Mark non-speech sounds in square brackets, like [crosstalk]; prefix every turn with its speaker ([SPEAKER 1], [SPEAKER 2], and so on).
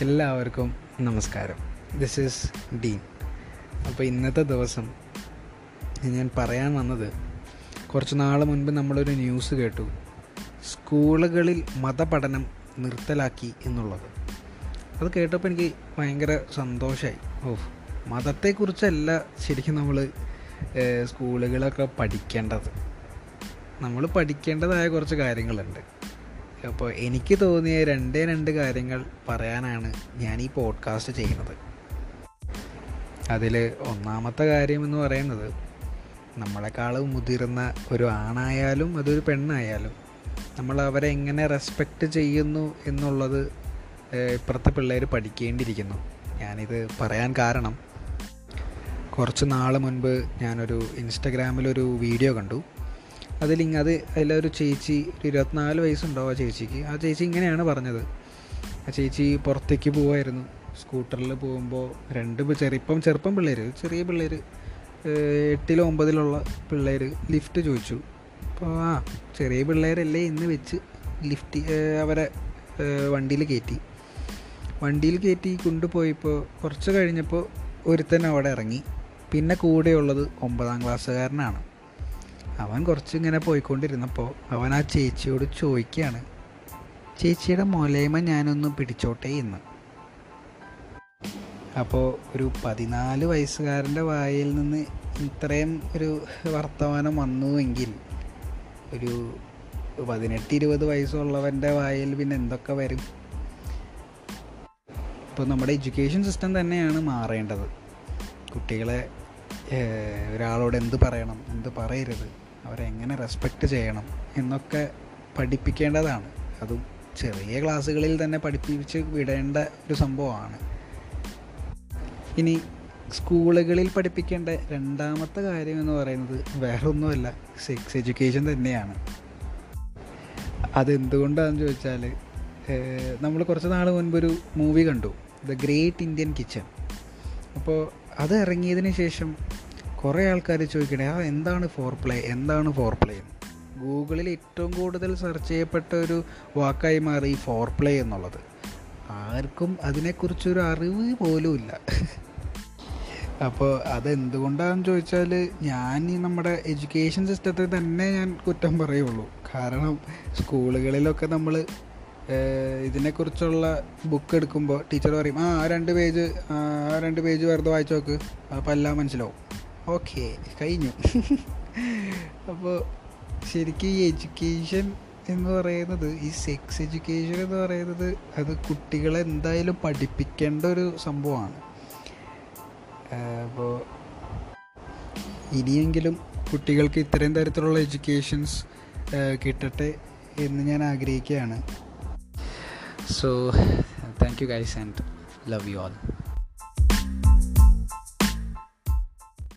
[SPEAKER 1] എല്ലാവർക്കും നമസ്കാരം. This is Dean അപ്പോൾ ഇന്നത്തെ ദിവസം ഞാൻ പറയാൻ വന്നത് കുറച്ച് നാൾ മുൻപ് നമ്മളൊരു ന്യൂസ് കേട്ടു. സ്കൂളുകളിൽ മതപഠനം നിർത്തലാക്കി എന്നുള്ളത്. അത് കേട്ടപ്പോൾ എനിക്ക് ഭയങ്കര സന്തോഷമായി ഓ മതത്തെക്കുറിച്ചല്ല ശരിക്കും നമ്മൾ സ്കൂളുകളൊക്കെ പഠിക്കേണ്ടത്. നമ്മൾ പഠിക്കേണ്ടതായ കുറച്ച് കാര്യങ്ങളുണ്ട്. അപ്പോൾ എനിക്ക് തോന്നിയ രണ്ടേ രണ്ട് കാര്യങ്ങൾ പറയാനാണ് ഞാൻ ഈ പോഡ്കാസ്റ്റ് ചെയ്യുന്നത്. അതിൽ ഒന്നാമത്തെ കാര്യം എന്ന് പറയുന്നത് നമ്മളെക്കാളും മുതിർന്ന ഒരു ആണായാലും അതൊരു പെണ്ണായാലും നമ്മൾ അവരെ എങ്ങനെ റെസ്പെക്റ്റ് ചെയ്യുന്നു എന്നുള്ളത് ഇപ്പുറത്തെ പിള്ളേർ പഠിക്കേണ്ടിയിരിക്കുന്നു. ഞാനിത് പറയാൻ കാരണം കുറച്ച് നാൾ മുൻപ് ഞാനൊരു ഇൻസ്റ്റഗ്രാമിലൊരു വീഡിയോ കണ്ടു. അതിൽ അത് അതിലൊരു ചേച്ചി ഒരു ഇരുപത്തിനാല് വയസ്സുണ്ടാവും ആ ചേച്ചിക്ക്. ആ ചേച്ചി ഇങ്ങനെയാണ് പറഞ്ഞത്. ആ ചേച്ചി പുറത്തേക്ക് പോവായിരുന്നു. സ്കൂട്ടറിൽ പോകുമ്പോൾ രണ്ട് ചെറിയ ഇപ്പം ചെറുപ്പം പിള്ളേർ ചെറിയ പിള്ളേർ എട്ടിലോ ഒമ്പതിലുള്ള പിള്ളേർ ലിഫ്റ്റ് ചോദിച്ചു. അപ്പോൾ ആ ചെറിയ പിള്ളേരല്ലേ എന്ന് വെച്ച് ലിഫ്റ്റ് അവരെ വണ്ടിയിൽ കയറ്റി. വണ്ടിയിൽ കയറ്റി കൊണ്ടുപോയപ്പോൾ കുറച്ച് കഴിഞ്ഞപ്പോൾ ഒരുത്തൻ അവിടെ ഇറങ്ങി. പിന്നെ കൂടെയുള്ളത് ഒമ്പതാം ക്ലാസ്സുകാരനാണ്. അവൻ കുറച്ചിങ്ങനെ പോയിക്കൊണ്ടിരുന്നപ്പോൾ അവൻ ആ ചേച്ചിയോട് ചോദിക്കുകയാണ് ചേച്ചിയുടെ മൊലേമ ഞാനൊന്ന് പിടിച്ചോട്ടെ എന്ന്. അപ്പോൾ ഒരു പതിനാല് വയസ്സുകാരന്റെ വായിൽ നിന്ന് ഇത്രയും ഒരു വർത്തമാനം വന്നുവെങ്കിൽ ഒരു പതിനെട്ട് ഇരുപത് വയസ്സുള്ളവന്റെ വായിൽ പിന്നെ എന്തൊക്കെ വരും? ഇപ്പോൾ നമ്മുടെ എഡ്യൂക്കേഷൻ സിസ്റ്റം തന്നെയാണ് മാറേണ്ടത്. കുട്ടികളെ ഒരാളോട് എന്ത് പറയണം എന്ത് പറയരുത്. അവരെ എങ്ങനെ റെസ്പെക്റ്റ് ചെയ്യണം എന്നൊക്കെ പഠിപ്പിക്കേണ്ടതാണ്. അതും ചെറിയ ക്ലാസ്സുകളിൽ തന്നെ പഠിപ്പിച്ച് വിടേണ്ട ഒരു സംഭവമാണ്. ഇനി സ്കൂളുകളിൽ പഠിപ്പിക്കേണ്ട രണ്ടാമത്തെ കാര്യം എന്ന് പറയുന്നത് വേറൊന്നുമല്ല സെക്സ് എഡ്യൂക്കേഷൻ തന്നെയാണ്. അതെന്തുകൊണ്ടാണെന്ന് ചോദിച്ചാൽ നമ്മൾ കുറച്ച് നാൾ മുൻപൊരു മൂവി കണ്ടു ദ ഗ്രേറ്റ് ഇന്ത്യൻ കിച്ചൺ അപ്പോൾ അത് ഇറങ്ങിയതിന് ശേഷം കുറേ ആൾക്കാർ ചോദിക്കണേ ആ എന്താണ് ഫോർ പ്ലേ എന്താണ് ഫോർ പ്ലേ ഗൂഗിളിൽ ഏറ്റവും കൂടുതൽ സെർച്ച് ചെയ്യപ്പെട്ട ഒരു വാക്കായി മാറി ഫോർ പ്ലേ എന്നുള്ളത്. ആർക്കും അതിനെക്കുറിച്ചൊരു അറിവ് പോലും ഇല്ല. അപ്പോൾ അതെന്തുകൊണ്ടാണെന്ന് ചോദിച്ചാൽ ഞാൻ ഈ നമ്മുടെ എഡ്യൂക്കേഷൻ സിസ്റ്റത്തിൽ തന്നെ ഞാൻ കുറ്റം പറയുള്ളൂ. കാരണം സ്കൂളുകളിലൊക്കെ നമ്മൾ ഇതിനെക്കുറിച്ചുള്ള ബുക്ക് എടുക്കുമ്പോൾ ടീച്ചർ പറയും ആ രണ്ട് പേജ് ആ രണ്ട് പേജ് വെറുതെ വായിച്ചു നോക്ക്. അപ്പോൾ എല്ലാം മനസ്സിലാവും. ഓക്കെ കഴിഞ്ഞു. [laughs] അപ്പോൾ ശരിക്കും ഈ എഡ്യൂക്കേഷൻ എന്ന് പറയുന്നത് ഈ സെക്സ് എഡ്യൂക്കേഷൻ എന്ന് പറയുന്നത് അത് കുട്ടികളെ എന്തായാലും പഠിപ്പിക്കേണ്ട ഒരു സംഭവമാണ്. അപ്പോൾ ഇനിയെങ്കിലും കുട്ടികൾക്ക് ഇത്രയും തരത്തിലുള്ള എഡ്യൂക്കേഷൻസ് കിട്ടട്ടെ എന്ന് ഞാൻ ആഗ്രഹിക്കുകയാണ്. So thank you guys and love you all